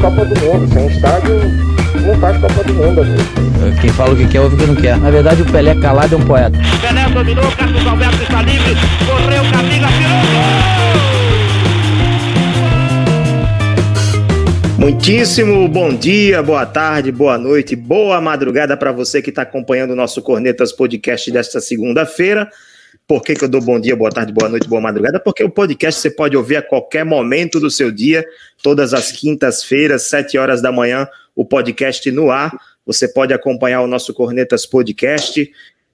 Copa do Mundo. Sem estádio, não faz Copa do Mundo, amigo. Quem fala o que quer, ouve o que não quer. Na verdade, o Pelé calado é um poeta. Pelé dominou, Carlos Alberto está livre, correu, Camila, tirou Muitíssimo bom dia, boa tarde, boa noite, boa madrugada para você que está acompanhando o nosso Cornetas Podcast desta segunda-feira. Por que, que eu dou bom dia, boa tarde, boa noite, boa madrugada? Porque o podcast você pode ouvir a qualquer momento do seu dia, todas as quintas-feiras, sete horas da manhã, o podcast no ar. Você pode acompanhar o nosso Cornetas Podcast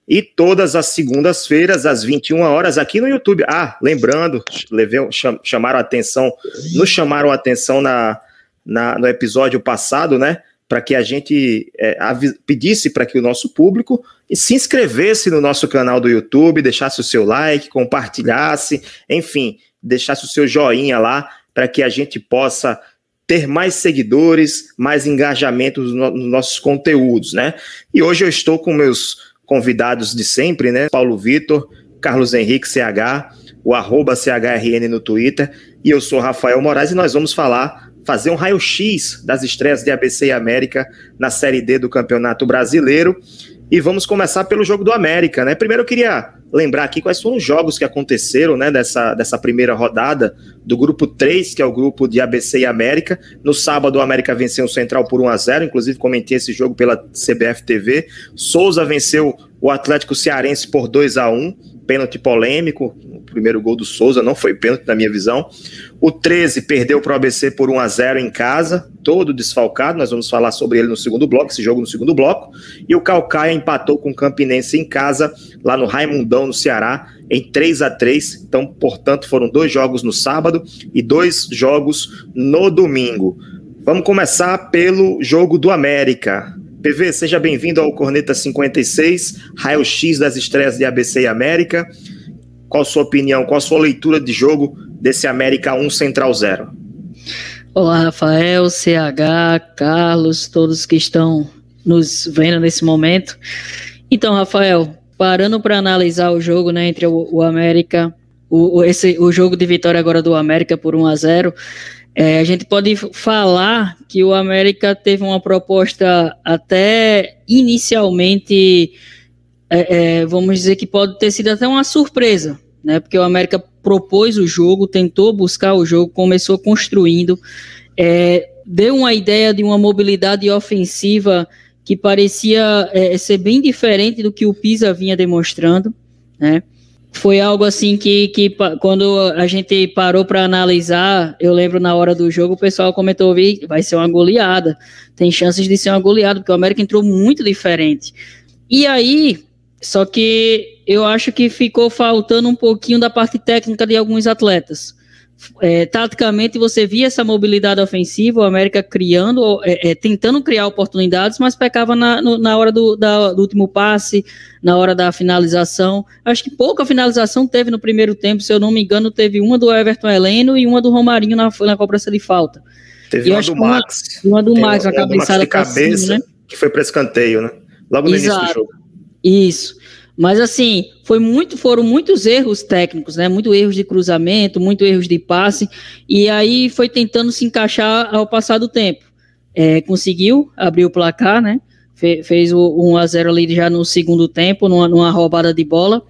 e todas as segundas-feiras, às 21 horas, aqui no YouTube. Ah, lembrando, levei, chamaram a atenção, nos chamaram a atenção na, na, no episódio passado, né? Para que a gente é, pedisse para que o nosso público se inscrevesse no nosso canal do YouTube, deixasse o seu like, compartilhasse, enfim, deixasse o seu joinha lá para que a gente possa ter mais seguidores, mais engajamento nos nossos conteúdos, né? E hoje eu estou com meus convidados de sempre, né? Paulo Vitor, Carlos Henrique CH, o arroba CHRN no Twitter, e eu sou Rafael Moraes e nós vamos falar fazer um raio-x das estreias de ABC e América na Série D do Campeonato Brasileiro. E vamos começar pelo jogo do América, né? Primeiro eu queria lembrar aqui quais foram os jogos que aconteceram, né, dessa, dessa primeira rodada do grupo 3, que é o grupo de ABC e América. No sábado o América venceu o Central por 1 a 0, inclusive comentei esse jogo pela CBF TV. Souza venceu o Atlético Cearense por 2 a 1 pênalti polêmico, o primeiro gol do Souza não foi pênalti na minha visão. O 13 perdeu para o ABC por 1 a 0 em casa, todo desfalcado, nós vamos falar sobre ele no segundo bloco, esse jogo no segundo bloco. E o Calcaia empatou com o Campinense em casa, lá no Raimundão, no Ceará, em 3 a 3 Então, portanto, foram dois jogos no sábado e dois jogos no domingo. Vamos começar pelo jogo do América. PV, seja bem-vindo ao Corneta 56, raio-x das estreias de ABC e América. Qual a sua opinião, qual a sua leitura de jogo desse América 1 Central 0? Olá, Rafael, CH, Carlos, todos que estão nos vendo nesse momento. Então, Rafael, parando para analisar o jogo né, entre o, o América, o, esse, o jogo de vitória agora do América por 1 a 0 é, a gente pode falar que o América teve uma proposta até inicialmente, é, é, vamos dizer que pode ter sido até uma surpresa, né? Porque o América propôs o jogo, tentou buscar o jogo, começou construindo, é, deu uma ideia de uma mobilidade ofensiva que parecia é, ser bem diferente do que o Pisa vinha demonstrando, né? Foi algo assim que, que quando a gente parou para analisar, eu lembro na hora do jogo, o pessoal comentou: vai ser uma goleada, tem chances de ser uma goleada, porque o América entrou muito diferente. E aí, só que eu acho que ficou faltando um pouquinho da parte técnica de alguns atletas é, taticamente você via essa mobilidade ofensiva, o América criando, é, é, tentando criar oportunidades, mas pecava na, no, na hora do, da, do, último passe, na hora da finalização. Acho que pouca finalização teve no primeiro tempo, se eu não me engano, teve uma do Everton Heleno e uma do Romarinho na, na cobrança de falta. Teve uma do Max. Uma, uma do Max, uma, cabeçada de cabeça, cima, né? que foi para escanteio, né? Logo no Exato. início do jogo. Isso. Mas assim, foi muito, foram muitos erros técnicos, né? Muitos erros de cruzamento, muitos erros de passe, e aí foi tentando se encaixar ao passar do tempo. É, conseguiu abrir o placar, né? Fe, fez o 1 a 0 ali já no segundo tempo, numa, numa roubada de bola.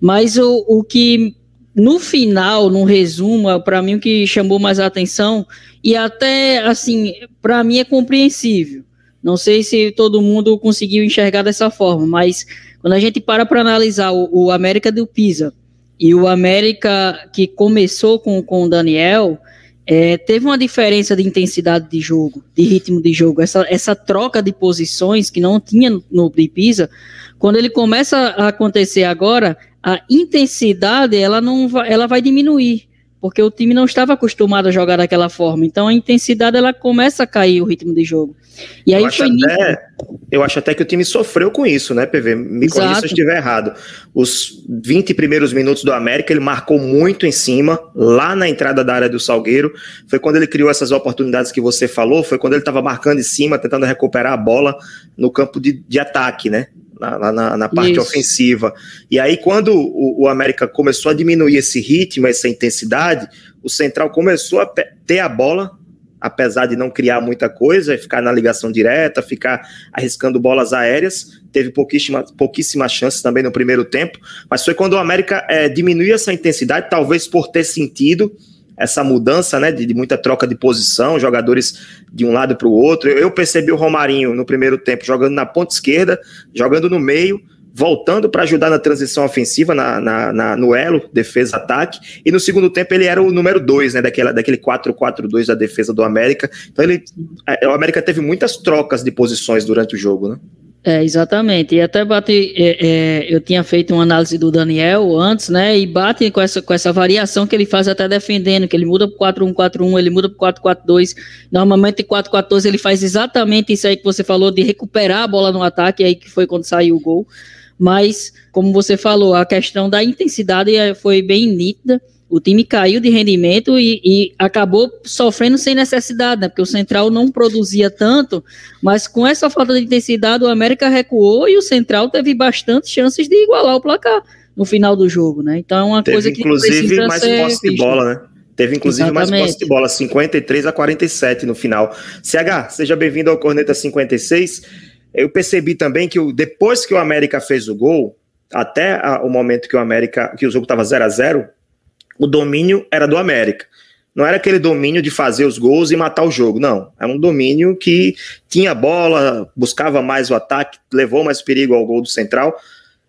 Mas o, o que no final, no resumo, para mim o que chamou mais a atenção e até assim, para mim é compreensível. Não sei se todo mundo conseguiu enxergar dessa forma, mas quando a gente para para analisar o, o, América do Pisa e o América que começou com, com o Daniel, é, teve uma diferença de intensidade de jogo, de ritmo de jogo, essa, essa troca de posições que não tinha no, no de Pisa. Quando ele começa a acontecer agora, a intensidade ela não vai, ela vai diminuir porque o time não estava acostumado a jogar daquela forma. Então a intensidade ela começa a cair o ritmo de jogo. E aí eu foi acho até, Eu acho até que o time sofreu com isso, né, PV? Me corrija se eu estiver errado. Os 20 primeiros minutos do América, ele marcou muito em cima, lá na entrada da área do Salgueiro. Foi quando ele criou essas oportunidades que você falou, foi quando ele estava marcando em cima, tentando recuperar a bola no campo de, de ataque, né? Na, na, na parte Isso. ofensiva. E aí, quando o, o, América começou a diminuir esse ritmo, essa intensidade, o Central começou a ter a bola apesar de não criar muita coisa, ficar na ligação direta, ficar arriscando bolas aéreas, teve pouquíssimas pouquíssima chances também no primeiro tempo, mas foi quando o América é, diminuiu essa intensidade, talvez por ter sentido essa mudança, né, de, de muita troca de posição, jogadores de um lado para o outro. Eu, eu percebi o Romarinho no primeiro tempo jogando na ponta esquerda, jogando no meio, voltando para ajudar na transição ofensiva, na, na, na, no elo, defesa-ataque, e no segundo tempo ele era o número 2, né, daquela, daquele 4-4-2 da defesa do América. Então ele, o América teve muitas trocas de posições durante o jogo, né? É, exatamente. E até bate. É, é, eu tinha feito uma análise do Daniel antes, né? E bate com essa, com essa variação que ele faz até defendendo, que ele muda pro 4-1-4-1, ele muda pro 4-4-2. Normalmente 4-4-2 ele faz exatamente isso aí que você falou, de recuperar a bola no ataque, aí que foi quando saiu o gol. Mas, como você falou, a questão da intensidade é, foi bem nítida o time caiu de rendimento e, e, acabou sofrendo sem necessidade, né? Porque o Central não produzia tanto, mas com essa falta de intensidade, o América recuou e o Central teve bastante chances de igualar o placar no final do jogo, né? Então é uma teve, coisa que inclusive mais posse de bola, né? Teve inclusive Exatamente. mais posse de bola, 53 a 47 no final. CH, seja bem-vindo ao Corneta 56. Eu percebi também que depois que o América fez o gol, até o momento que o América, que o jogo estava 0 a 0 o domínio era do América. Não era aquele domínio de fazer os gols e matar o jogo, não. Era um domínio que tinha bola, buscava mais o ataque, levou mais perigo ao gol do Central,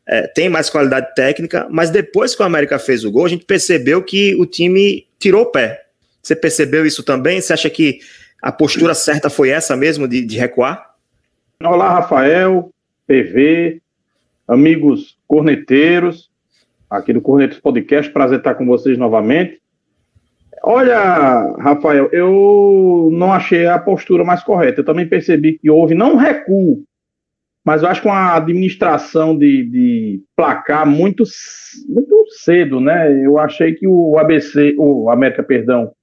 é, tem mais qualidade técnica, mas depois que o América fez o gol, a gente percebeu que o time tirou o pé. Você percebeu isso também? Você acha que a postura certa foi essa mesmo, de, de recuar? Olá, Rafael, PV, amigos corneteiros aqui do Cornetos Podcast. Prazer estar com vocês novamente. Olha, Rafael, eu não achei a postura mais correta. Eu também percebi que houve não recuo, mas eu acho que uma administração de, de placar muito, muito cedo, né? Eu achei que o ABC, o América, perdão,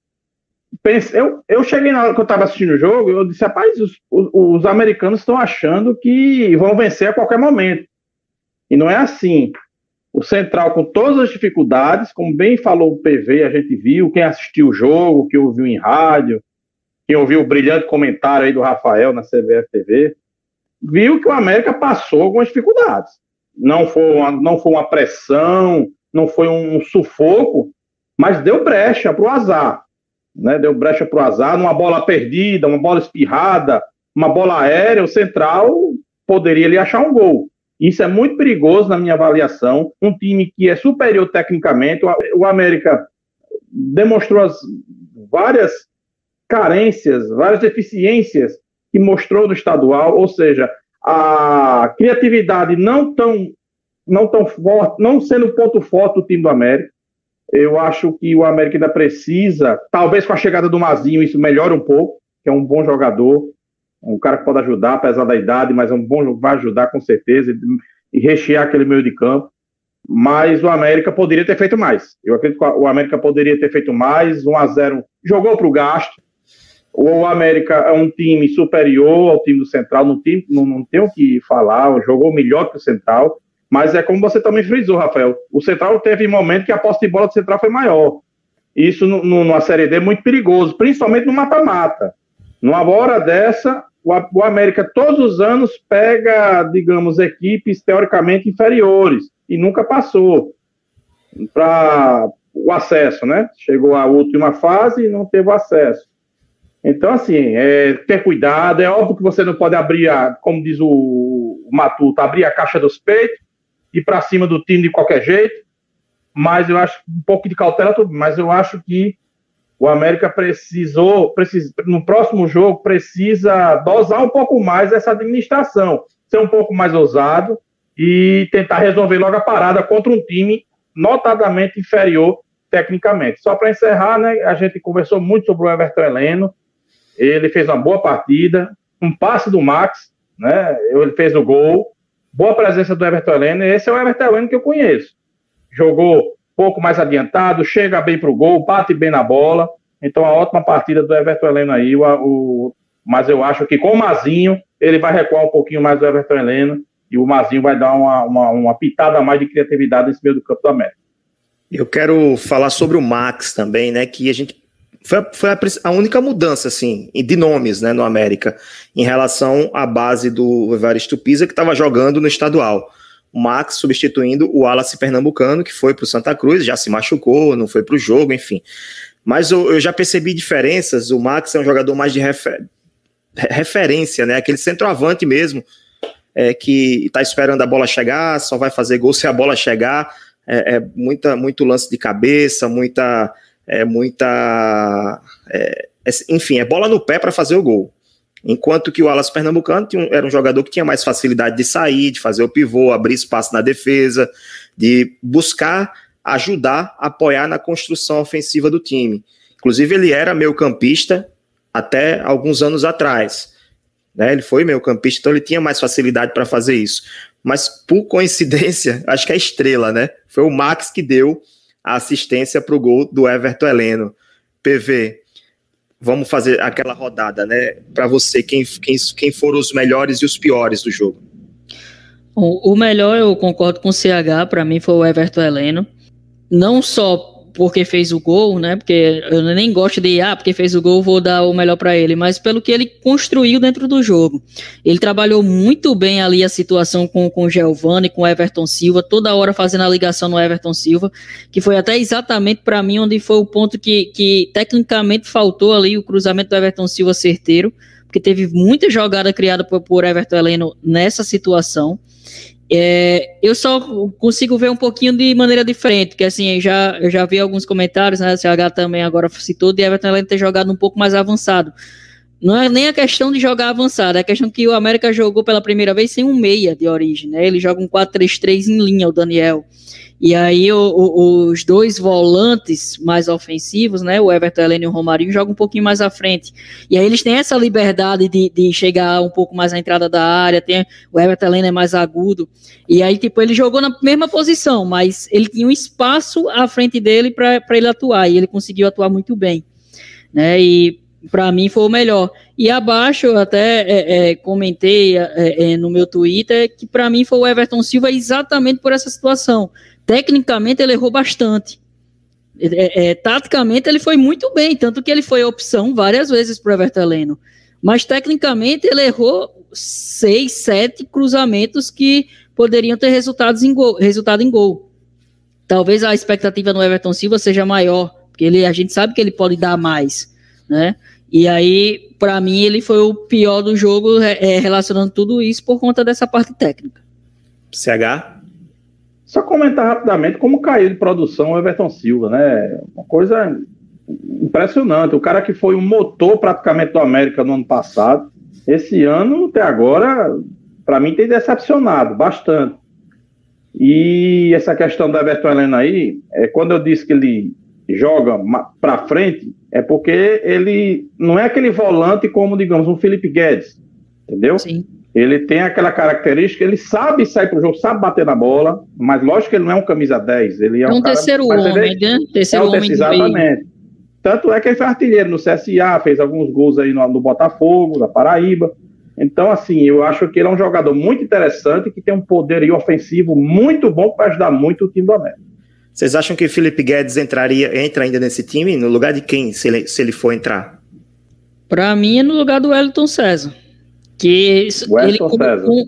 eu, eu cheguei na hora que eu estava assistindo o jogo, eu disse, rapaz, os, os, os americanos estão achando que vão vencer a qualquer momento. E não é assim. O Central, com todas as dificuldades, como bem falou o PV, a gente viu, quem assistiu o jogo, quem ouviu em rádio, quem ouviu o brilhante comentário aí do Rafael na CBF TV, viu que o América passou algumas dificuldades. Não foi uma, não foi uma pressão, não foi um sufoco, mas deu brecha para o azar. Né? Deu brecha para o azar, numa bola perdida, uma bola espirrada, uma bola aérea, o Central poderia ali achar um gol. Isso é muito perigoso na minha avaliação. Um time que é superior tecnicamente, o América demonstrou as várias carências, várias deficiências que mostrou no estadual, ou seja, a criatividade não tão não tão forte, não sendo ponto forte do time do América. Eu acho que o América ainda precisa, talvez com a chegada do Mazinho isso melhore um pouco, que é um bom jogador, um cara que pode ajudar, apesar da idade, mas é um bom vai ajudar com certeza e, rechear aquele meio de campo. Mas o América poderia ter feito mais. Eu acredito que o América poderia ter feito mais. 1 a 0 jogou para o gasto. O América é um time superior ao time do Central, não, tem, não, não tem o que falar, jogou melhor que o Central. Mas é como você também frisou, Rafael. O Central teve momento que a posse de bola do Central foi maior. Isso no, no, numa Série D é muito perigoso, principalmente no mata-mata. Numa hora dessa, o, América todos os anos pega, digamos, equipes teoricamente inferiores e nunca passou para o acesso, né? Chegou à última fase e não teve acesso. Então, assim, é, ter cuidado. É óbvio que você não pode abrir, a, como diz o, Matuto, abrir a caixa dos peitos e para cima do time de qualquer jeito. Mas eu acho um pouco de cautela, mas eu acho que o América precisou, precisa, no próximo jogo, precisa dosar um pouco mais essa administração, ser um pouco mais ousado e tentar resolver logo a parada contra um time notadamente inferior tecnicamente. Só para encerrar, né, a gente conversou muito sobre o Everton Heleno, ele fez uma boa partida, um passe do Max, né, ele fez o gol, boa presença do Everton Heleno, esse é o Everton Heleno que eu conheço. Jogou pouco mais adiantado, chega bem para o gol, bate bem na bola. Então, a ótima partida do Everton Heleno aí. O, o, mas eu acho que com o Mazinho, ele vai recuar um pouquinho mais do Everton Heleno e o Mazinho vai dar uma, uma, uma pitada a mais de criatividade nesse meio do campo do América. Eu quero falar sobre o Max também, né? Que a gente foi, a, foi a, a, única mudança, assim, de nomes, né, no América, em relação à base do Evaristo Pisa, que estava jogando no estadual. Max substituindo o Wallace Pernambucano, que foi para o Santa Cruz, já se machucou, não foi para o jogo, enfim. Mas eu, eu, já percebi diferenças. O Max é um jogador mais de refer, referência, né? Aquele centroavante mesmo, é, que está esperando a bola chegar, só vai fazer gol se a bola chegar. É, é muita, muito lance de cabeça, muita, é, muita, é, é enfim, é bola no pé para fazer o gol. Enquanto que o Alas Pernambucano era um jogador que tinha mais facilidade de sair, de fazer o pivô, abrir espaço na defesa, de buscar ajudar, apoiar na construção ofensiva do time. Inclusive, ele era meio campista até alguns anos atrás. Né? Ele foi meio campista, então ele tinha mais facilidade para fazer isso. Mas, por coincidência, acho que é estrela, né? Foi o Max que deu a assistência para o gol do Everton Heleno. PV, vamos fazer aquela rodada, né? Para você, quem, quem, quem foram os melhores e os piores do jogo? O, melhor, eu concordo com o CH, para mim foi o Everton Heleno não só porque fez o gol, né? Porque eu nem gosto de, ah, porque fez o gol, vou dar o melhor para ele, mas pelo que ele construiu dentro do jogo. Ele trabalhou muito bem ali a situação com, com Giovanni, com o Everton Silva, toda hora fazendo a ligação no Everton Silva, que foi até exatamente para mim onde foi o ponto que, que tecnicamente faltou ali o cruzamento do Everton Silva certeiro, porque teve muita jogada criada por, por Everton Heleno nessa situação. É, eu só consigo ver um pouquinho de maneira diferente, que assim, já, eu já vi alguns comentários, né, CH também agora citou, de Everton Heleno ter jogado um pouco mais avançado. Não é nem a questão de jogar avançado, é a questão que o América jogou pela primeira vez sem um meia de origem, né, ele joga um 4-3-3 em linha, o Daniel. E aí o, o, os dois volantes mais ofensivos, né, o Everton Heleno e o Romarinho, jogam um pouquinho mais à frente. E aí eles têm essa liberdade de, de chegar um pouco mais à entrada da área, tem, o Everton Heleno é mais agudo. E aí, tipo, ele jogou na mesma posição, mas ele tinha um espaço à frente dele para ele atuar, e ele conseguiu atuar muito bem. Né, e para mim foi o melhor. E abaixo eu até é, é, comentei é, é no meu Twitter que para mim foi o Everton Silva exatamente por essa situação. Tecnicamente, ele errou bastante. É, é, taticamente, ele foi muito bem, tanto que ele foi opção várias vezes para o Everton Heleno. Mas, tecnicamente, ele errou seis, sete cruzamentos que poderiam ter resultados em gol, resultado em gol. Talvez a expectativa no Everton Silva seja maior, porque ele, a gente sabe que ele pode dar mais, né? E aí, para mim, ele foi o pior do jogo, é, relacionando tudo isso por conta dessa parte técnica. CH? Só comentar rapidamente como caiu de produção o Everton Silva, né? Uma coisa impressionante. O cara que foi o motor praticamente do América no ano passado, esse ano, até agora, para mim tem decepcionado bastante. E essa questão do Everton Helena aí, é, quando eu disse que ele joga para frente, é porque ele não é aquele volante como, digamos, um Felipe Guedes, entendeu? Sim. Ele tem aquela característica, ele sabe sair para o jogo, sabe bater na bola, mas lógico que ele não é um camisa 10. Ele é, é um, um cara, terceiro homem, né? Terceiro é um homem Exatamente. Tanto é que ele foi artilheiro no CSA, fez alguns gols aí no, no Botafogo, da Paraíba. Então, assim, eu acho que ele é um jogador muito interessante, que tem um poder ofensivo muito bom para ajudar muito o time do América. Vocês acham que Felipe Guedes entraria, entra ainda nesse time? No lugar de quem, se ele, se ele for entrar? Para mim, é no lugar do Wellington César. Que ele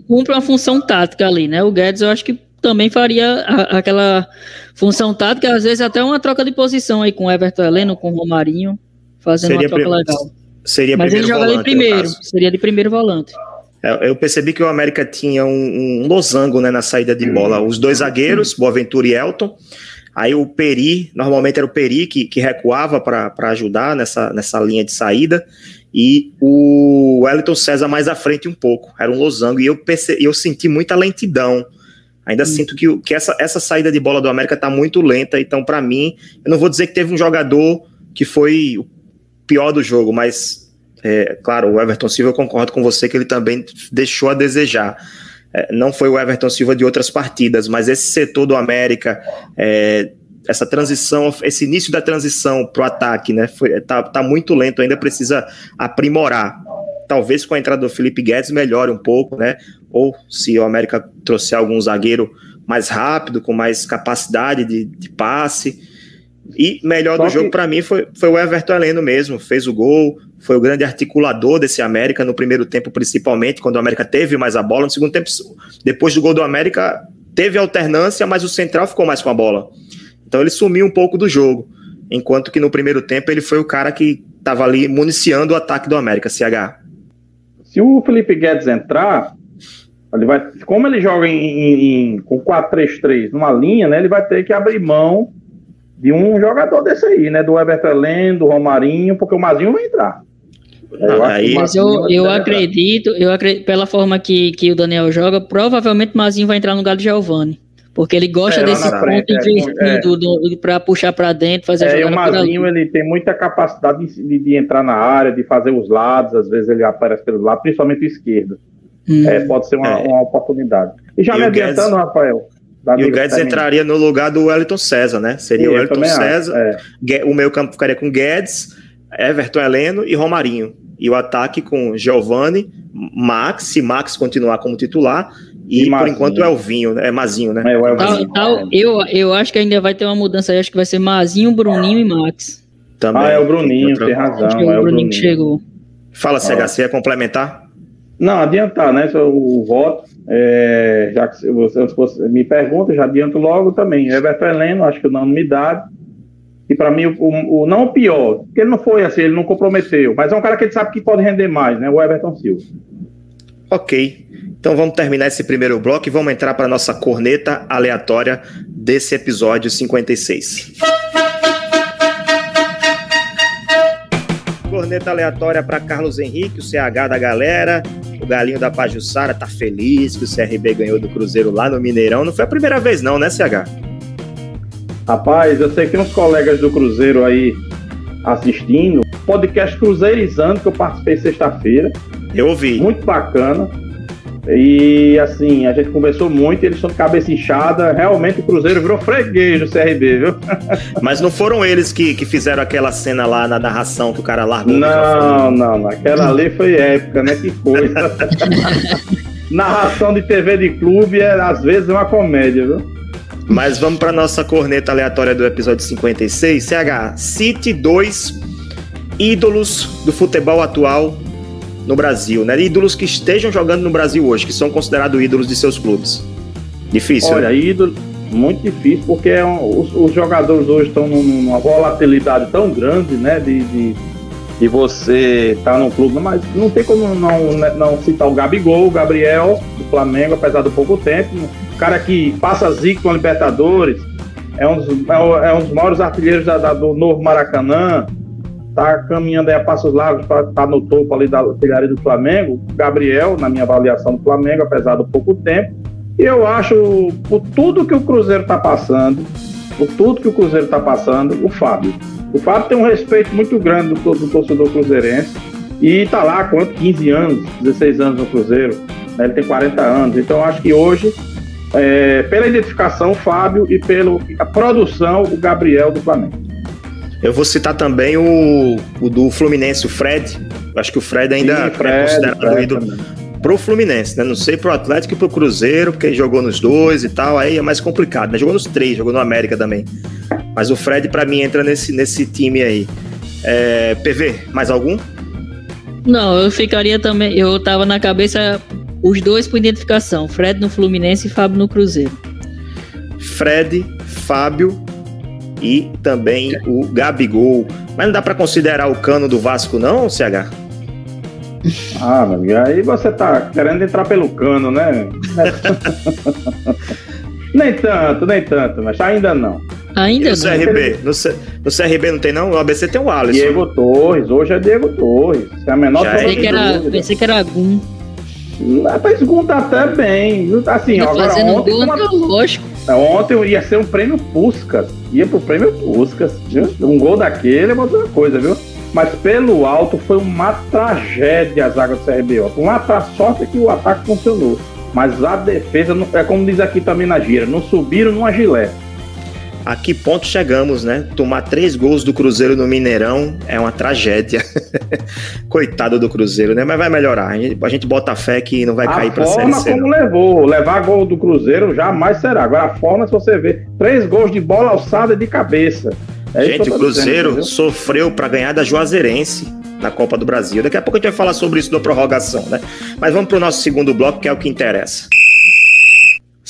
cumpre uma função tática ali, né? O Guedes eu acho que também faria a, aquela função tática, às vezes até uma troca de posição aí com o Everton Heleno, com o Romarinho, fazendo seria uma troca legal. Seria Mas ele joga de primeiro, seria de primeiro volante. É, eu percebi que o América tinha um, um losango né, na saída de bola. Os dois zagueiros, Boaventura e Elton. Aí o Peri, normalmente era o Peri que, que recuava para ajudar nessa, nessa linha de saída e o Wellington César mais à frente um pouco. Era um losango e eu, perce... eu senti muita lentidão. Ainda hum. sinto que, que essa, essa saída de bola do América está muito lenta. Então, para mim, eu não vou dizer que teve um jogador que foi o pior do jogo, mas, é, claro, o Everton Silva, eu concordo com você que ele também deixou a desejar. É, não foi o Everton Silva de outras partidas, mas esse setor do América é, essa transição, esse início da transição para o ataque, né? Foi, tá, tá muito lento, ainda precisa aprimorar. Talvez com a entrada do Felipe Guedes melhore um pouco, né? Ou se o América trouxer algum zagueiro mais rápido, com mais capacidade de, de passe. E melhor Só do jogo que- pra mim foi, foi o Everton Heleno mesmo, fez o gol, foi o grande articulador desse América no primeiro tempo, principalmente, quando o América teve mais a bola. No segundo tempo, depois do gol do América, teve alternância, mas o Central ficou mais com a bola. Então ele sumiu um pouco do jogo. Enquanto que no primeiro tempo ele foi o cara que estava ali municiando o ataque do América, CH. Se o Felipe Guedes entrar, ele vai, como ele joga em, em- em- com 4-3-3 numa linha, né, ele vai ter que abrir mão de um jogador desse aí, né? Do Everton do Romarinho, porque o Mazinho vai entrar. Aí- o Mas eu, eu acredito, eu acredito, pela forma que, que o Daniel joga, provavelmente Mazinho vai entrar no lugar de Giovanni. Porque ele gosta É, desse ponto frente, é, invertido do- pra puxar pra dentro, fazer a É, e o jogada por ali. Mazinho ele tem muita capacidade de, de- entrar na área, de fazer os lados, às vezes ele aparece pelo lado, principalmente o esquerdo. Hum. É, pode ser uma, É. uma oportunidade. E já E me o Guedes- adiantando, Rafael. E o Guedes entraria no lugar do Wellington César, né? Seria Sim, o Wellington César. é. O meio campo ficaria com Guedes, Everton Heleno e Romarinho. E o ataque com Giovanni, Max, se Max continuar como titular, e, E por enquanto é o Vinho, né? é Mazinho, né? É, o tal- eu, eu acho que ainda vai ter uma mudança aí, acho que vai ser Mazinho, Bruninho e Max. Também. Ah, é o Bruninho, tem razão. Acho que é é o o Bruninho que Bruninho. chegou. Fala, CHC, ia complementar? Não, adiantar, né? O voto, é, já que você, se você me pergunta, já adianto logo também. Everton Heleno, acho que unanimidade. E para mim, o, o- o- não o pior, porque ele não foi assim, ele não comprometeu, mas é um cara que gente sabe que pode render mais, né? O Everton Silva. Ok. Então vamos terminar esse primeiro bloco e vamos entrar para nossa corneta aleatória desse episódio 56. Corneta aleatória para Carlos Henrique, o CH da galera. O Galinho da Pajussara tá feliz que o CRB ganhou do Cruzeiro lá no Mineirão. Não foi a primeira vez, não, né, CH? Rapaz, eu sei que uns colegas do Cruzeiro aí assistindo, podcast Cruzeirizando, que eu participei sexta-feira, Eu ouvi. muito bacana. E assim, a gente conversou muito, eles estão de cabeça inchada. Realmente o Cruzeiro virou freguês do CRB, viu? Mas não foram eles que, que fizeram aquela cena lá na narração que o cara largou. Não, não, não. Aquela ali foi épica, né? Que coisa. Narração de TV de clube é, às vezes, uma comédia, viu? Mas vamos para nossa corneta aleatória do episódio 56. CH, cite dois ídolos do futebol atual no Brasil, né? Ídolos que estejam jogando no Brasil hoje, que são considerados ídolos de seus clubes. Difícil, Olha, né? ídolo, muito difícil, porque é um- os, os jogadores hoje estão num- numa volatilidade tão grande, né? De, de, de você estar num clube, mas não tem como não, né, não citar o Gabigol, o Gabriel, do Flamengo, apesar do pouco tempo. O cara que passa zico na Libertadores, é um dos, é é um dos maiores artilheiros da- da- do novo Maracanã, tá caminhando aí a passos largos para estar no topo ali da artilharia do Flamengo. Gabriel, na minha avaliação do Flamengo, apesar do pouco tempo. E eu acho, por tudo que o Cruzeiro está passando, por tudo que o Cruzeiro está passando, o Fábio. O Fábio tem um respeito muito grande do, do torcedor cruzeirense e está lá há quanto? 15 anos, 16 anos no Cruzeiro. né? Ele tem 40 anos. Então acho que hoje, é, pela identificação, o Fábio e pela produção, o Gabriel do Flamengo. Eu vou citar também o, o do Fluminense, o Fred. Eu Acho que o Fred ainda Sim, é Fred, considerado Fred ídolo também. pro Fluminense, né? Não sei pro Atlético e pro Cruzeiro, porque ele jogou nos dois e tal, aí é mais complicado, né? Jogou nos três, jogou no América também. Mas o Fred, pra mim, entra nesse, nesse time aí. É, PV, mais algum? Não, eu ficaria também. Eu tava na cabeça os dois por identificação: Fred no Fluminense e Fábio no Cruzeiro. Fred, Fábio e também o Gabigol. Mas não dá pra considerar o cano do Vasco, não, CH? Ah, meu amigo, aí você tá querendo entrar pelo cano, né? nem tanto, nem tanto, mas ainda não. E Ainda o não. CRB? No, C- no CRB não tem, não? No ABC tem o Alisson. Diego Torres, hoje é Diego Torres. É a menor Já Pensei que era, pensei que era Gum. Rapaz, Gum tá até bem. Assim, ó, agora fazendo ontem, gol uma- antológico. Ontem ia ser um prêmio Puskas. Ia pro prêmio Puskas. viu? Um gol daquele é outra coisa, viu? Mas pelo alto foi uma tragédia a zaga do CRB. Uma tra- sorte que o ataque funcionou. Mas a defesa, é como diz aqui também na gira, não subiram numa gilé. A que ponto chegamos, né? Tomar três gols do Cruzeiro no Mineirão é uma tragédia. Coitado do Cruzeiro, né? Mas vai melhorar. A gente, a gente bota fé que não vai cair a pra Série forma C. como não. levou, levar gol do Cruzeiro jamais será. Agora a forma, se você ver, três gols de bola alçada e de cabeça. É Gente, o dizendo, Cruzeiro entendeu? sofreu para ganhar da Juazeirense na Copa do Brasil. Daqui a pouco a gente vai falar sobre isso da prorrogação, né? Mas vamos para o nosso segundo bloco, que é o que interessa.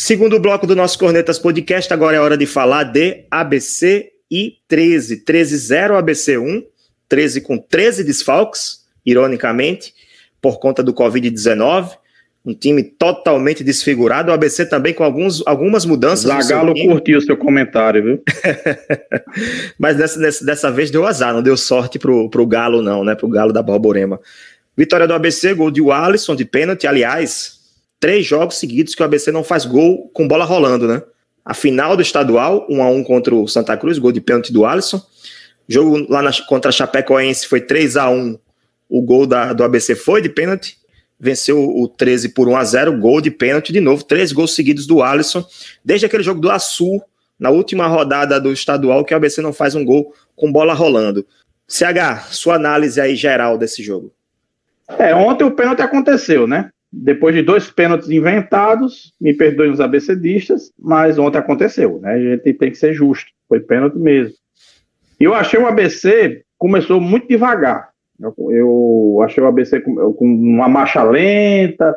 Segundo bloco do nosso Cornetas Podcast, agora é hora de falar de ABC e 13. 13-0 ABC 1, 13 com 13 desfalques, ironicamente, por conta do Covid-19. Um time totalmente desfigurado. O ABC também com alguns, algumas mudanças. Zagalo curtiu o seu comentário, viu? Mas dessa, dessa, dessa vez deu azar, não deu sorte pro, pro Galo, não, né? Pro Galo da Borborema. Vitória do ABC, gol de Alisson de pênalti. Aliás, três jogos seguidos que o ABC não faz gol com bola rolando, né? A final do estadual, 1 a 1 contra o Santa Cruz, gol de pênalti do Alisson. Jogo lá na, contra a Chapecoense foi 3 a 1 O gol da, do ABC foi de pênalti. Venceu o 13 por 1 a 0 gol de pênalti de novo. Três gols seguidos do Alisson. Desde aquele jogo do Açu, na última rodada do estadual, que o ABC não faz um gol com bola rolando. CH, sua análise aí geral desse jogo. É, ontem o pênalti aconteceu, né? Depois de dois pênaltis inventados, me perdoem os ABCdistas, mas ontem aconteceu, né? A gente tem que ser justo, foi pênalti mesmo. E eu achei o ABC começou muito devagar. Eu, eu achei o ABC com, com uma marcha lenta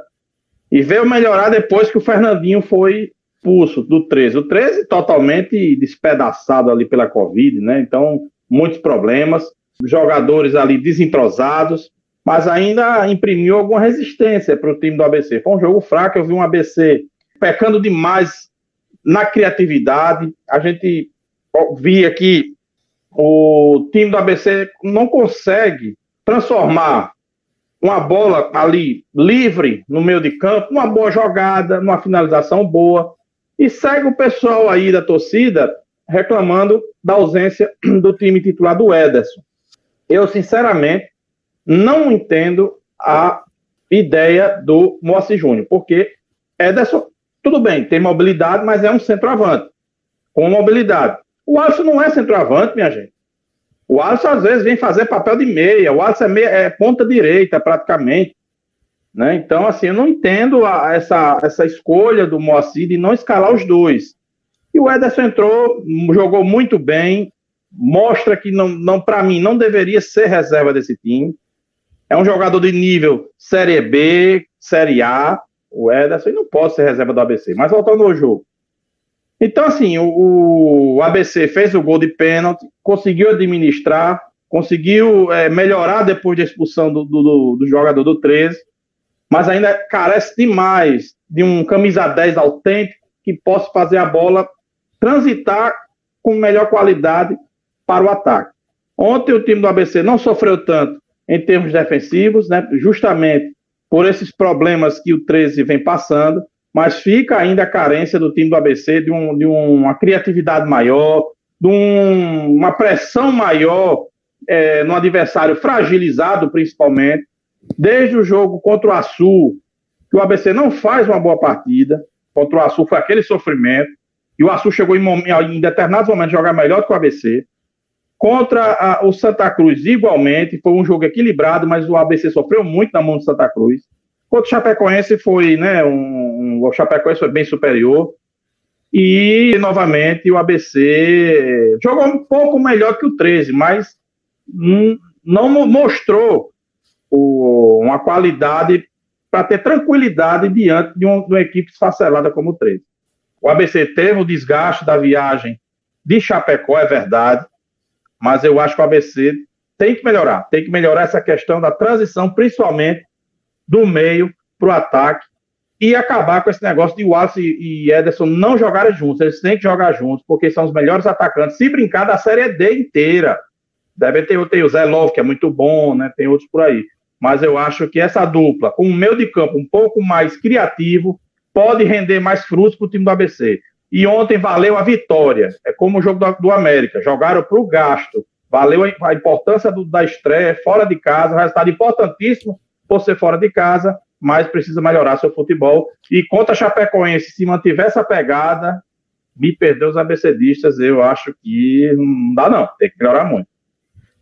e veio melhorar depois que o Fernandinho foi expulso do 13. O 13 totalmente despedaçado ali pela Covid, né? Então, muitos problemas, jogadores ali desentrosados, mas ainda imprimiu alguma resistência para o time do ABC. Foi um jogo fraco, eu vi um ABC pecando demais na criatividade. A gente via que o time do ABC não consegue transformar uma bola ali livre no meio de campo, uma boa jogada, numa finalização boa, e segue o pessoal aí da torcida reclamando da ausência do time titular do Ederson. Eu, sinceramente, não entendo a ideia do Moacir Júnior, porque Ederson, tudo bem, tem mobilidade, mas é um centroavante, com mobilidade. O Alisson não é centroavante, minha gente. O Alisson, às vezes, vem fazer papel de meia, o Alisson é, meia, é ponta direita, praticamente. Né? Então, assim, eu não entendo a, essa, essa escolha do Moacir de não escalar os dois. E o Ederson entrou, jogou muito bem, mostra que, não, não para mim, não deveria ser reserva desse time. É um jogador de nível Série B, Série A, o Ederson, e não pode ser reserva do ABC. Mas voltando ao jogo. Então, assim, o, o ABC fez o gol de pênalti, conseguiu administrar, conseguiu é, melhorar depois da expulsão do, do, do, jogador do 13, mas ainda carece demais de um camisa 10 autêntico que possa fazer a bola transitar com melhor qualidade para o ataque. Ontem o time do ABC não sofreu tanto em termos defensivos, né, justamente por esses problemas que o 13 vem passando, mas fica ainda a carência do time do ABC de, um, de uma criatividade maior, de um, uma pressão maior é, no adversário fragilizado, principalmente. Desde o jogo contra o Açu, que o ABC não faz uma boa partida, contra o Açu foi aquele sofrimento, e o Açu chegou em, em determinados momentos a jogar melhor que o ABC. Contra a, o Santa Cruz, igualmente, foi um jogo equilibrado, mas o ABC sofreu muito na mão do Santa Cruz. Contra o Chapecoense foi, né, um, um, o Chapecoense foi bem superior. E, novamente, o ABC jogou um pouco melhor que o 13, mas não mostrou o, uma qualidade para ter tranquilidade diante de, um, de uma equipe esfacelada como o 13. O ABC teve o desgaste da viagem de Chapecó, é verdade, mas eu acho que o ABC tem que melhorar, tem que melhorar essa questão da transição, principalmente do meio para o ataque, e acabar com esse negócio de Wallace e Ederson não jogarem juntos. Eles têm que jogar juntos, porque são os melhores atacantes. Se brincar da Série D inteira. Deve ter, ter o Zé Love, que é muito bom, né? Tem outros por aí. Mas eu acho que essa dupla, com o meio de campo um pouco mais criativo, pode render mais frutos para o time do ABC. E ontem valeu a vitória. É como o jogo do, do América. Jogaram para o gasto. Valeu a, a importância do, da estreia, fora de casa. Resultado importantíssimo por ser fora de casa, mas precisa melhorar seu futebol. E contra a Chapecoense, se mantiver essa pegada, me perdeu os ABCdistas, eu acho que não dá não, tem que melhorar muito.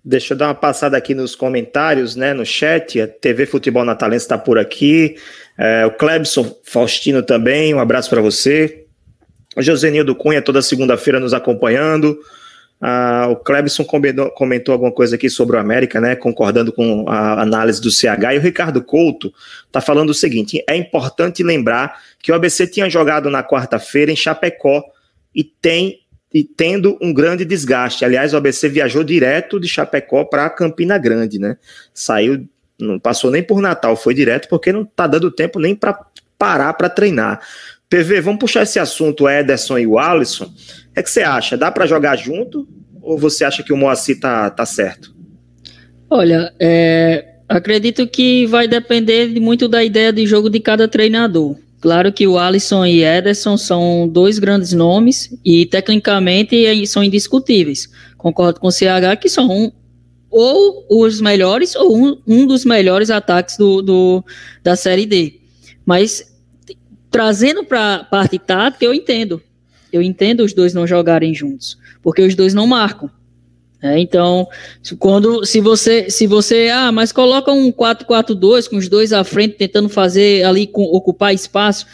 Deixa eu dar uma passada aqui nos comentários, né, no chat. A TV Futebol Natalense está por aqui. É, o Clebson Faustino também, um abraço para você. Josenildo Cunha, toda segunda-feira nos acompanhando. Ah, o Clebson comentou alguma coisa aqui sobre o América, né? Concordando com a análise do CH. E o Ricardo Couto está falando o seguinte: é importante lembrar que o ABC tinha jogado na quarta-feira em Chapecó e tem e tendo um grande desgaste. Aliás, o ABC viajou direto de Chapecó para Campina Grande, né? Saiu, não passou nem por Natal, foi direto porque não está dando tempo nem para parar para treinar. PV, vamos puxar esse assunto, Ederson e o Alisson. O que, é que você acha? Dá para jogar junto ou você acha que o Moacir tá, tá certo? Olha, é, acredito que vai depender muito da ideia de jogo de cada treinador. Claro que o Alisson e Ederson são dois grandes nomes e tecnicamente são indiscutíveis. Concordo com o CH que são um, ou os melhores ou um, um dos melhores ataques do, do, da Série D. Mas trazendo para a parte tática, eu entendo. Eu entendo os dois não jogarem juntos, porque os dois não marcam. É, então, quando se você se você ah, mas coloca um 4-4-2 com os dois à frente tentando fazer ali com ocupar espaço,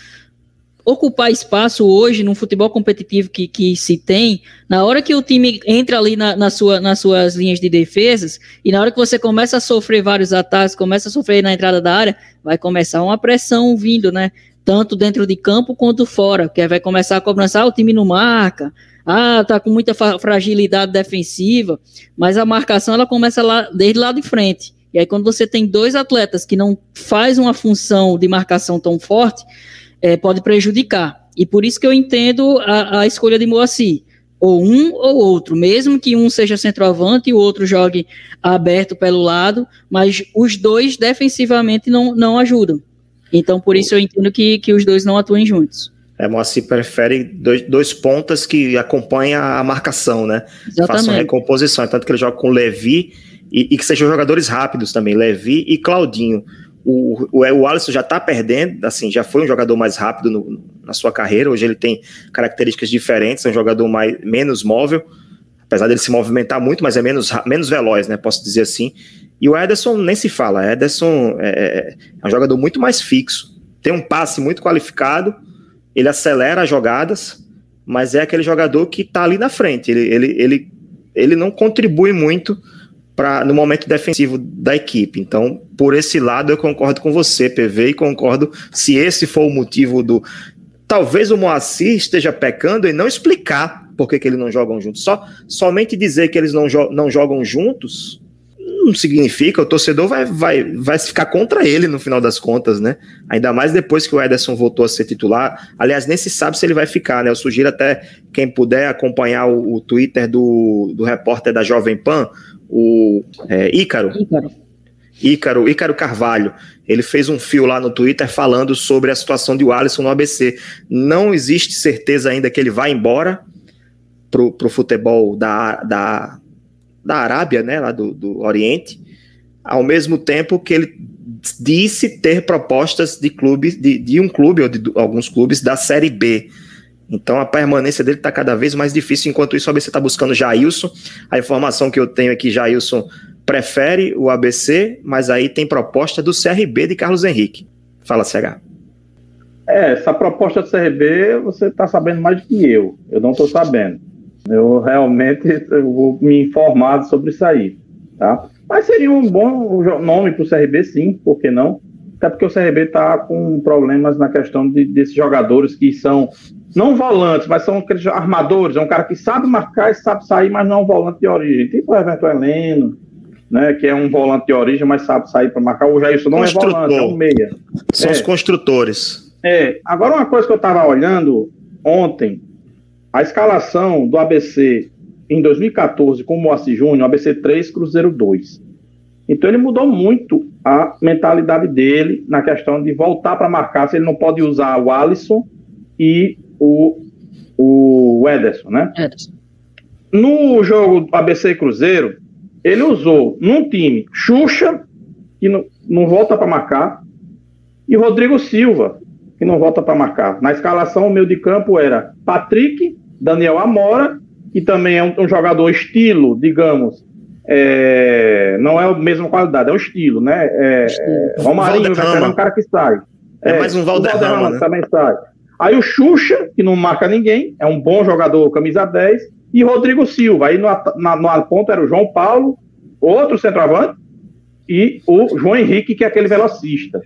ocupar espaço hoje no futebol competitivo que, que se tem, na hora que o time entra ali na, na sua, nas suas linhas de defesas, e na hora que você começa a sofrer vários ataques, começa a sofrer na entrada da área, vai começar uma pressão vindo, né? Tanto dentro de campo quanto fora, que vai começar a cobrança, ah, o time não marca, ah, tá com muita fragilidade defensiva, mas a marcação ela começa lá desde lá de frente. E aí quando você tem dois atletas que não faz uma função de marcação tão forte, é, pode prejudicar. E por isso que eu entendo a, a escolha de Moacir ou um ou outro, mesmo que um seja centroavante e o outro jogue aberto pelo lado, mas os dois defensivamente não, não ajudam. Então, por isso eu entendo que, que os dois não atuem juntos. É, Moacir prefere dois, dois pontas que acompanham a marcação, né? Exatamente. Façam recomposição. É tanto que ele joga com Levi e, e, que sejam jogadores rápidos também, Levi e Claudinho. O, o, o Alisson já tá perdendo, assim, já foi um jogador mais rápido no, na sua carreira. Hoje ele tem características diferentes, é um jogador mais, menos móvel, apesar dele se movimentar muito, mas é menos, menos veloz, né? Posso dizer assim. E o Ederson nem se fala. Ederson é, é, é um jogador muito mais fixo. Tem um passe muito qualificado ele acelera as jogadas, mas é aquele jogador que está ali na frente. Ele, ele, ele, ele não contribui muito no momento defensivo da equipe. Então, por esse lado, eu concordo com você, PV, e concordo se esse for o motivo do. Talvez o Moacir esteja pecando em não explicar por que, que eles não jogam juntos. Só, somente dizer que eles não, jo não jogam juntos não significa, o torcedor vai, vai, vai ficar contra ele no final das contas, né? Ainda mais depois que o Ederson voltou a ser titular. Aliás, nem se sabe se ele vai ficar, né? Eu sugiro até quem puder acompanhar o, o Twitter do, do repórter da Jovem Pan, o é, Ícaro. Ícaro. Ícaro, Ícaro Carvalho. Ele fez um fio lá no Twitter falando sobre a situação de Alisson no ABC. Não existe certeza ainda que ele vai embora pro, pro futebol da, da, da Arábia, né, lá do, do Oriente, ao mesmo tempo que ele disse ter propostas de clubes, de, de um clube ou de alguns clubes da Série B. Então a permanência dele está cada vez mais difícil. Enquanto isso, o ABC está buscando Jailson. A informação que eu tenho é que Jailson prefere o ABC, mas aí tem proposta do CRB de Carlos Henrique. Fala, CH. É, essa proposta do CRB você está sabendo mais do que eu. Eu não estou sabendo. Eu realmente eu vou me informar sobre isso aí, tá? Mas seria um bom nome para o CRB, sim, por que não? Até porque o CRB está com problemas na questão de, desses jogadores que são não volantes, mas são aqueles armadores. É um cara que sabe marcar e sabe sair, mas não é um volante de origem. Tipo o Everton Heleno, né, que é um volante de origem, mas sabe sair para marcar. O Jailson não é volante, é um meia. São é. os construtores. É. Agora, uma coisa que eu estava olhando ontem, a escalação do ABC em 2014 com o Moacir Júnior, ABC 3, Cruzeiro 2. Então ele mudou muito a mentalidade dele na questão de voltar para marcar, se ele não pode usar o Alisson e o, o Ederson, né? Ederson. No jogo ABC Cruzeiro, ele usou num time Xuxa, que não, não volta para marcar, e Rodrigo Silva, que não volta para marcar. Na escalação, o meio de campo era Patrick, Daniel Amora, que também é um, um jogador estilo, digamos, é, não é a mesma qualidade, é o estilo, né? É, é, Romarinho é um cara que sai. É, é mais um Valderrama, né? também sai. Aí o Xuxa, que não marca ninguém, é um bom jogador, camisa 10, e Rodrigo Silva. Aí no, na, no ponto era o João Paulo, outro centroavante, e o João Henrique, que é aquele velocista.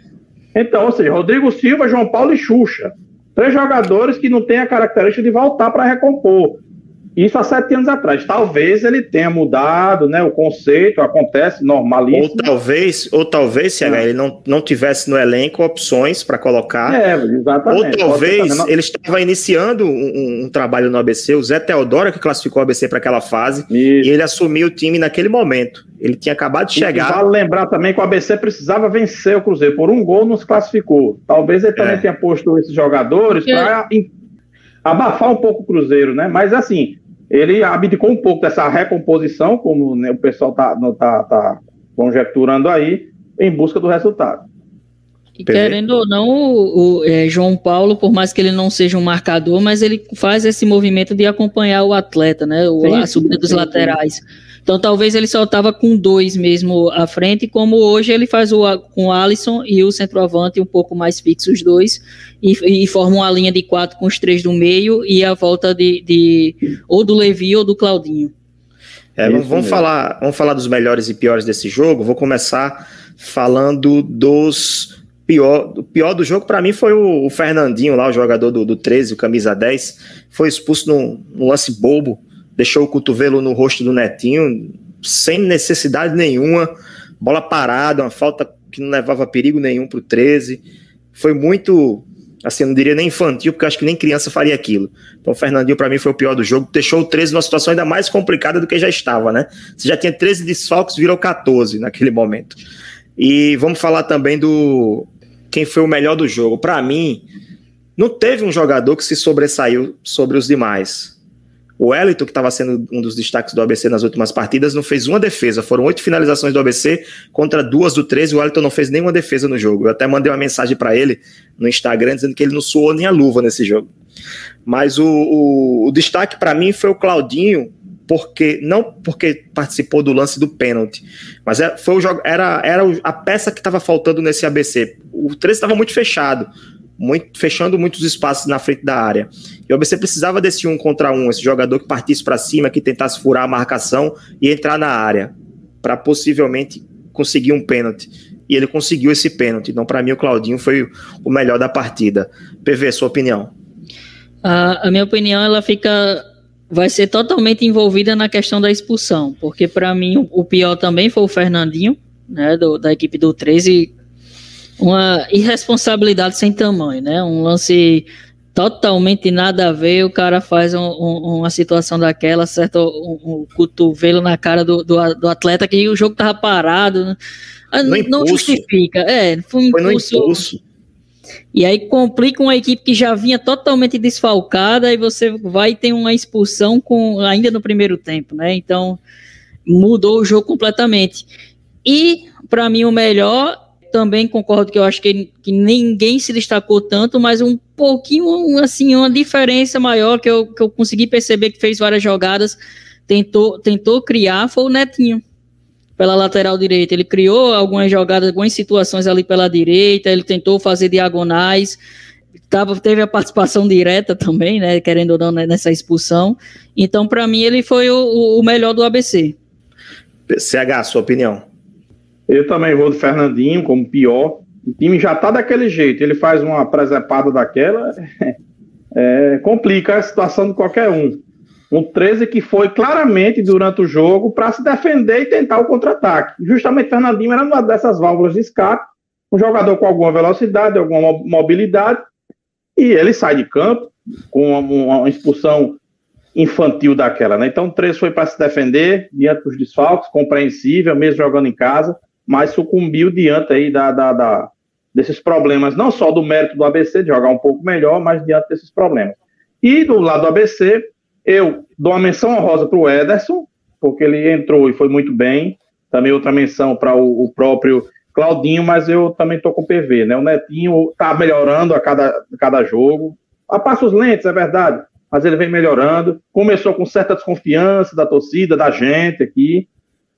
Então, ou seja, Rodrigo Silva, João Paulo e Xuxa. Três jogadores que não têm a característica de voltar para recompor. Isso há sete anos atrás. Talvez ele tenha mudado, né? O conceito acontece normalíssimo. Ou talvez, ou talvez, se é. ele não, não tivesse no elenco opções para colocar. É, exatamente. Ou talvez ele estava iniciando um, um, trabalho no ABC, o Zé Teodoro que classificou o ABC para aquela fase, Isso. e ele assumiu o time naquele momento. Ele tinha acabado de chegar. E vale lembrar também que o ABC precisava vencer o Cruzeiro. Por um gol não se classificou. Talvez ele também é. tenha posto esses jogadores para abafar um pouco o Cruzeiro, né? Mas assim, ele abdicou um pouco dessa recomposição, como né, o pessoal está tá, tá conjecturando aí, em busca do resultado. E querendo ou não, o, o é, João Paulo, por mais que ele não seja um marcador, mas ele faz esse movimento de acompanhar o atleta, né? O, sim, a subida dos sim, laterais. Sim. Então talvez ele só estava com dois mesmo à frente, como hoje ele faz o, com o Alisson e o centroavante um pouco mais fixos os dois, e, e forma uma linha de quatro com os três do meio e a volta de, de ou do Levi ou do Claudinho. É, vamos, vamos falar, vamos falar dos melhores e piores desse jogo. Vou começar falando dos pior, o pior do jogo para mim foi o, o, Fernandinho lá, o jogador do, do 13, o camisa 10, foi expulso num, num lance bobo deixou o cotovelo no rosto do Netinho, sem necessidade nenhuma, bola parada, uma falta que não levava perigo nenhum para o 13. Foi muito, assim, não diria nem infantil, porque acho que nem criança faria aquilo. Então, o Fernandinho, para mim, foi o pior do jogo. Deixou o 13 numa situação ainda mais complicada do que já estava, né? Você já tinha 13 desfalques, virou 14 naquele momento. E vamos falar também do quem foi o melhor do jogo. Para mim, não teve um jogador que se sobressaiu sobre os demais. O Wellington, que estava sendo um dos destaques do ABC nas últimas partidas, não fez uma defesa. Foram oito finalizações do ABC contra duas do 13. O Wellington não fez nenhuma defesa no jogo. Eu até mandei uma mensagem para ele no Instagram dizendo que ele não suou nem a luva nesse jogo. Mas o, o, o destaque para mim foi o Claudinho, porque não porque participou do lance do pênalti, mas é, foi o jogo, era, era a peça que estava faltando nesse ABC. O 13 estava muito fechado muito, fechando muitos espaços na frente da área. E o ABC precisava desse um contra um, esse jogador que partisse para cima, que tentasse furar a marcação e entrar na área, para possivelmente conseguir um pênalti. E ele conseguiu esse pênalti. Então, para mim, o Claudinho foi o melhor da partida. PV, sua opinião? A, a minha opinião, ela fica vai ser totalmente envolvida na questão da expulsão, porque para mim o pior também foi o Fernandinho, né, do, da equipe do 13, uma irresponsabilidade sem tamanho, né? Um lance totalmente nada a ver, o cara faz um, um, uma situação daquela, acerta um, um cotovelo na cara do, do, do, atleta que o jogo tava parado, né? Ah, não, não justifica, é, foi um impulso, foi impulso. E aí complica uma equipe que já vinha totalmente desfalcada e você vai ter uma expulsão com ainda no primeiro tempo, né? Então mudou o jogo completamente. E para mim o melhor também concordo que eu acho que, que ninguém se destacou tanto, mas um pouquinho, assim, uma diferença maior que eu, que eu consegui perceber que fez várias jogadas, tentou, tentou criar, foi o Netinho, pela lateral direita. Ele criou algumas jogadas, algumas situações ali pela direita, ele tentou fazer diagonais, tava, teve a participação direta também, né, querendo ou não, né, nessa expulsão. Então, para mim, ele foi o, o melhor do ABC. CH, sua opinião? Eu também vou do Fernandinho como pior. O time já tá daquele jeito, ele faz uma presepada daquela, é, complica a situação de qualquer um. Um 13 que foi claramente durante o jogo para se defender e tentar o contra-ataque. Justamente Fernandinho era uma dessas válvulas de escape, um jogador com alguma velocidade, alguma mobilidade, e ele sai de campo com uma, uma expulsão infantil daquela, né? Então o 13 foi para se defender diante dos desfalques, compreensível, mesmo jogando em casa mas sucumbiu diante aí da, da, da, desses problemas, não só do mérito do ABC de jogar um pouco melhor, mas diante desses problemas. E do lado do ABC, eu dou uma menção honrosa para o Ederson, porque ele entrou e foi muito bem. Também outra menção para o, o, próprio Claudinho, mas eu também estou com o PV, né? O Netinho está melhorando a cada, cada jogo. A passos lentos, é verdade, mas ele vem melhorando. Começou com certa desconfiança da torcida, da gente aqui,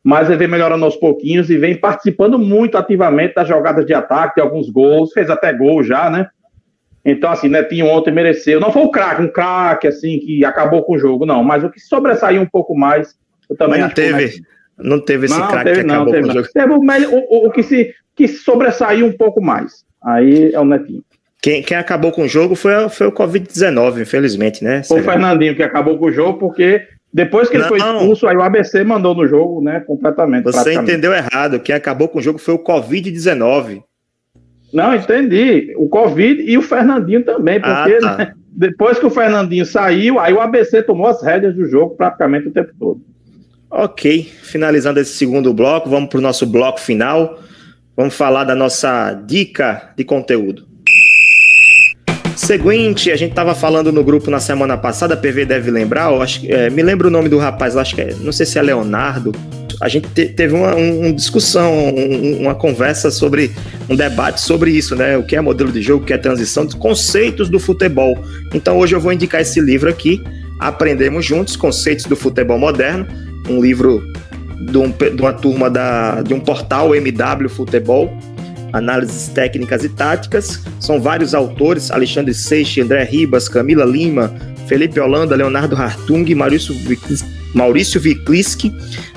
mas ele vem melhorando aos pouquinhos e vem participando muito ativamente das jogadas de ataque, de alguns gols, fez até gol já, né? Então, assim, Netinho ontem mereceu. Não foi o craque, um craque, assim, que acabou com o jogo, não. Mas o que sobressaiu um pouco mais, eu também Mas não teve, não teve esse craque que acabou teve, com o jogo. Teve o, o, o, que, se, que sobressaiu um pouco mais. Aí é o Netinho. Quem, quem acabou com o jogo foi, foi o Covid-19, infelizmente, né? Foi o Fernandinho que acabou com o jogo, porque depois que ele não. foi expulso, aí o ABC mandou no jogo, né? Completamente. Você entendeu errado. Quem acabou com o jogo foi o Covid-19. Não, entendi. O Covid e o Fernandinho também, ah, porque ah, tá. né, depois que o Fernandinho saiu, aí o ABC tomou as rédeas do jogo praticamente o tempo todo. Ok, finalizando esse segundo bloco, vamos para o nosso bloco final. Vamos falar da nossa dica de conteúdo. Seguinte, a gente estava falando no grupo na semana passada, a PV deve lembrar, eu acho, é, me lembra o nome do rapaz, acho que é, não sei se é Leonardo. A gente te, teve uma, discussão, um, uma conversa sobre, um debate sobre isso, né? O que é modelo de jogo, o que é transição, conceitos do futebol. Então hoje eu vou indicar esse livro aqui, Aprendemos Juntos, Conceitos do Futebol Moderno, um livro de, um, de uma turma da, de um portal MW Futebol, análises técnicas e táticas. São vários autores: Alexandre Seixas, André Ribas, Camila Lima, Felipe Holanda, Leonardo Hartung, Maurício Maurício Vikliski,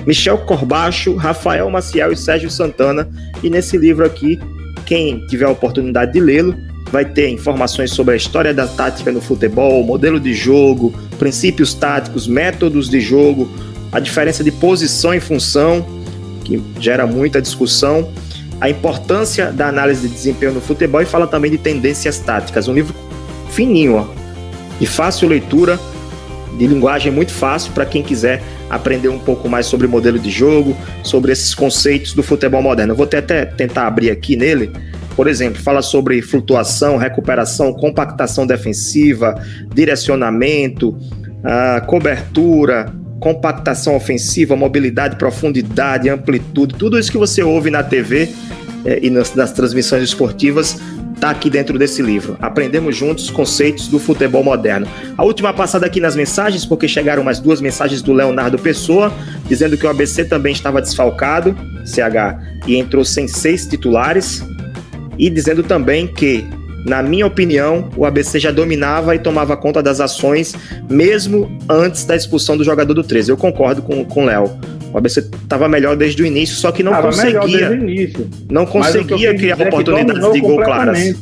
Michel Corbacho, Rafael Maciel e Sérgio Santana. E nesse livro aqui, quem tiver a oportunidade de lê-lo, vai ter informações sobre a história da tática no futebol, modelo de jogo, princípios táticos, métodos de jogo, a diferença de posição e função, que gera muita discussão, a importância da análise de desempenho no futebol e fala também de tendências táticas. Um livro fininho, ó, de fácil leitura, de linguagem muito fácil para quem quiser aprender um pouco mais sobre modelo de jogo, sobre esses conceitos do futebol moderno. Eu vou até tentar abrir aqui nele. Por exemplo, fala sobre flutuação, recuperação, compactação defensiva, direcionamento, ah, cobertura, compactação ofensiva, mobilidade, profundidade, amplitude, tudo isso que você ouve na TV é, e nas, nas transmissões esportivas está aqui dentro desse livro. Aprendemos juntos conceitos do futebol moderno. A última passada aqui nas mensagens, porque chegaram mais duas mensagens do Leonardo Pessoa, dizendo que o ABC também estava desfalcado, CH, e entrou sem seis titulares, e dizendo também que na minha opinião, o ABC já dominava e tomava conta das ações, mesmo antes da expulsão do jogador do 13. Eu concordo com o Léo. O ABC estava melhor desde o início, só que não tava conseguia. Não conseguia criar oportunidades de gol claras.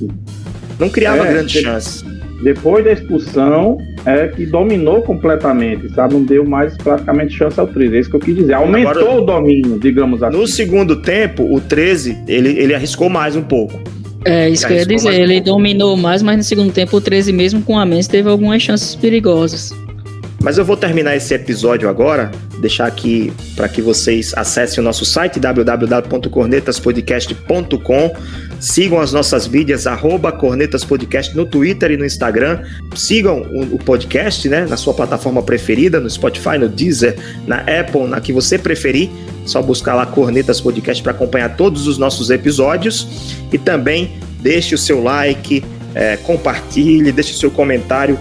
Não criava é, grandes chances. Depois da expulsão, é que dominou completamente, sabe? Não deu mais praticamente chance ao 13. É isso que eu quis dizer. Aumentou Agora, o domínio, digamos assim. No segundo tempo, o 13, ele, ele arriscou mais um pouco. É, isso que eu ia dizer. Ele dominou mais, mas no segundo tempo o 13, mesmo com a menos, teve algumas chances perigosas. Mas eu vou terminar esse episódio agora, deixar aqui para que vocês acessem o nosso site www.cornetaspodcast.com. Sigam as nossas mídias, arroba Cornetaspodcast no Twitter e no Instagram. Sigam o, o, podcast né, na sua plataforma preferida, no Spotify, no Deezer, na Apple, na que você preferir. Só buscar lá Cornetas Podcast para acompanhar todos os nossos episódios. E também deixe o seu like, é, compartilhe, deixe o seu comentário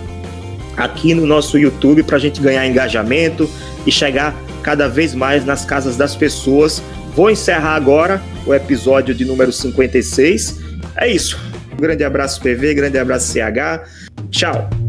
aqui no nosso YouTube para a gente ganhar engajamento e chegar cada vez mais nas casas das pessoas. Vou encerrar agora o episódio de número 56. É isso. Um grande abraço, PV, grande abraço, CH. Tchau.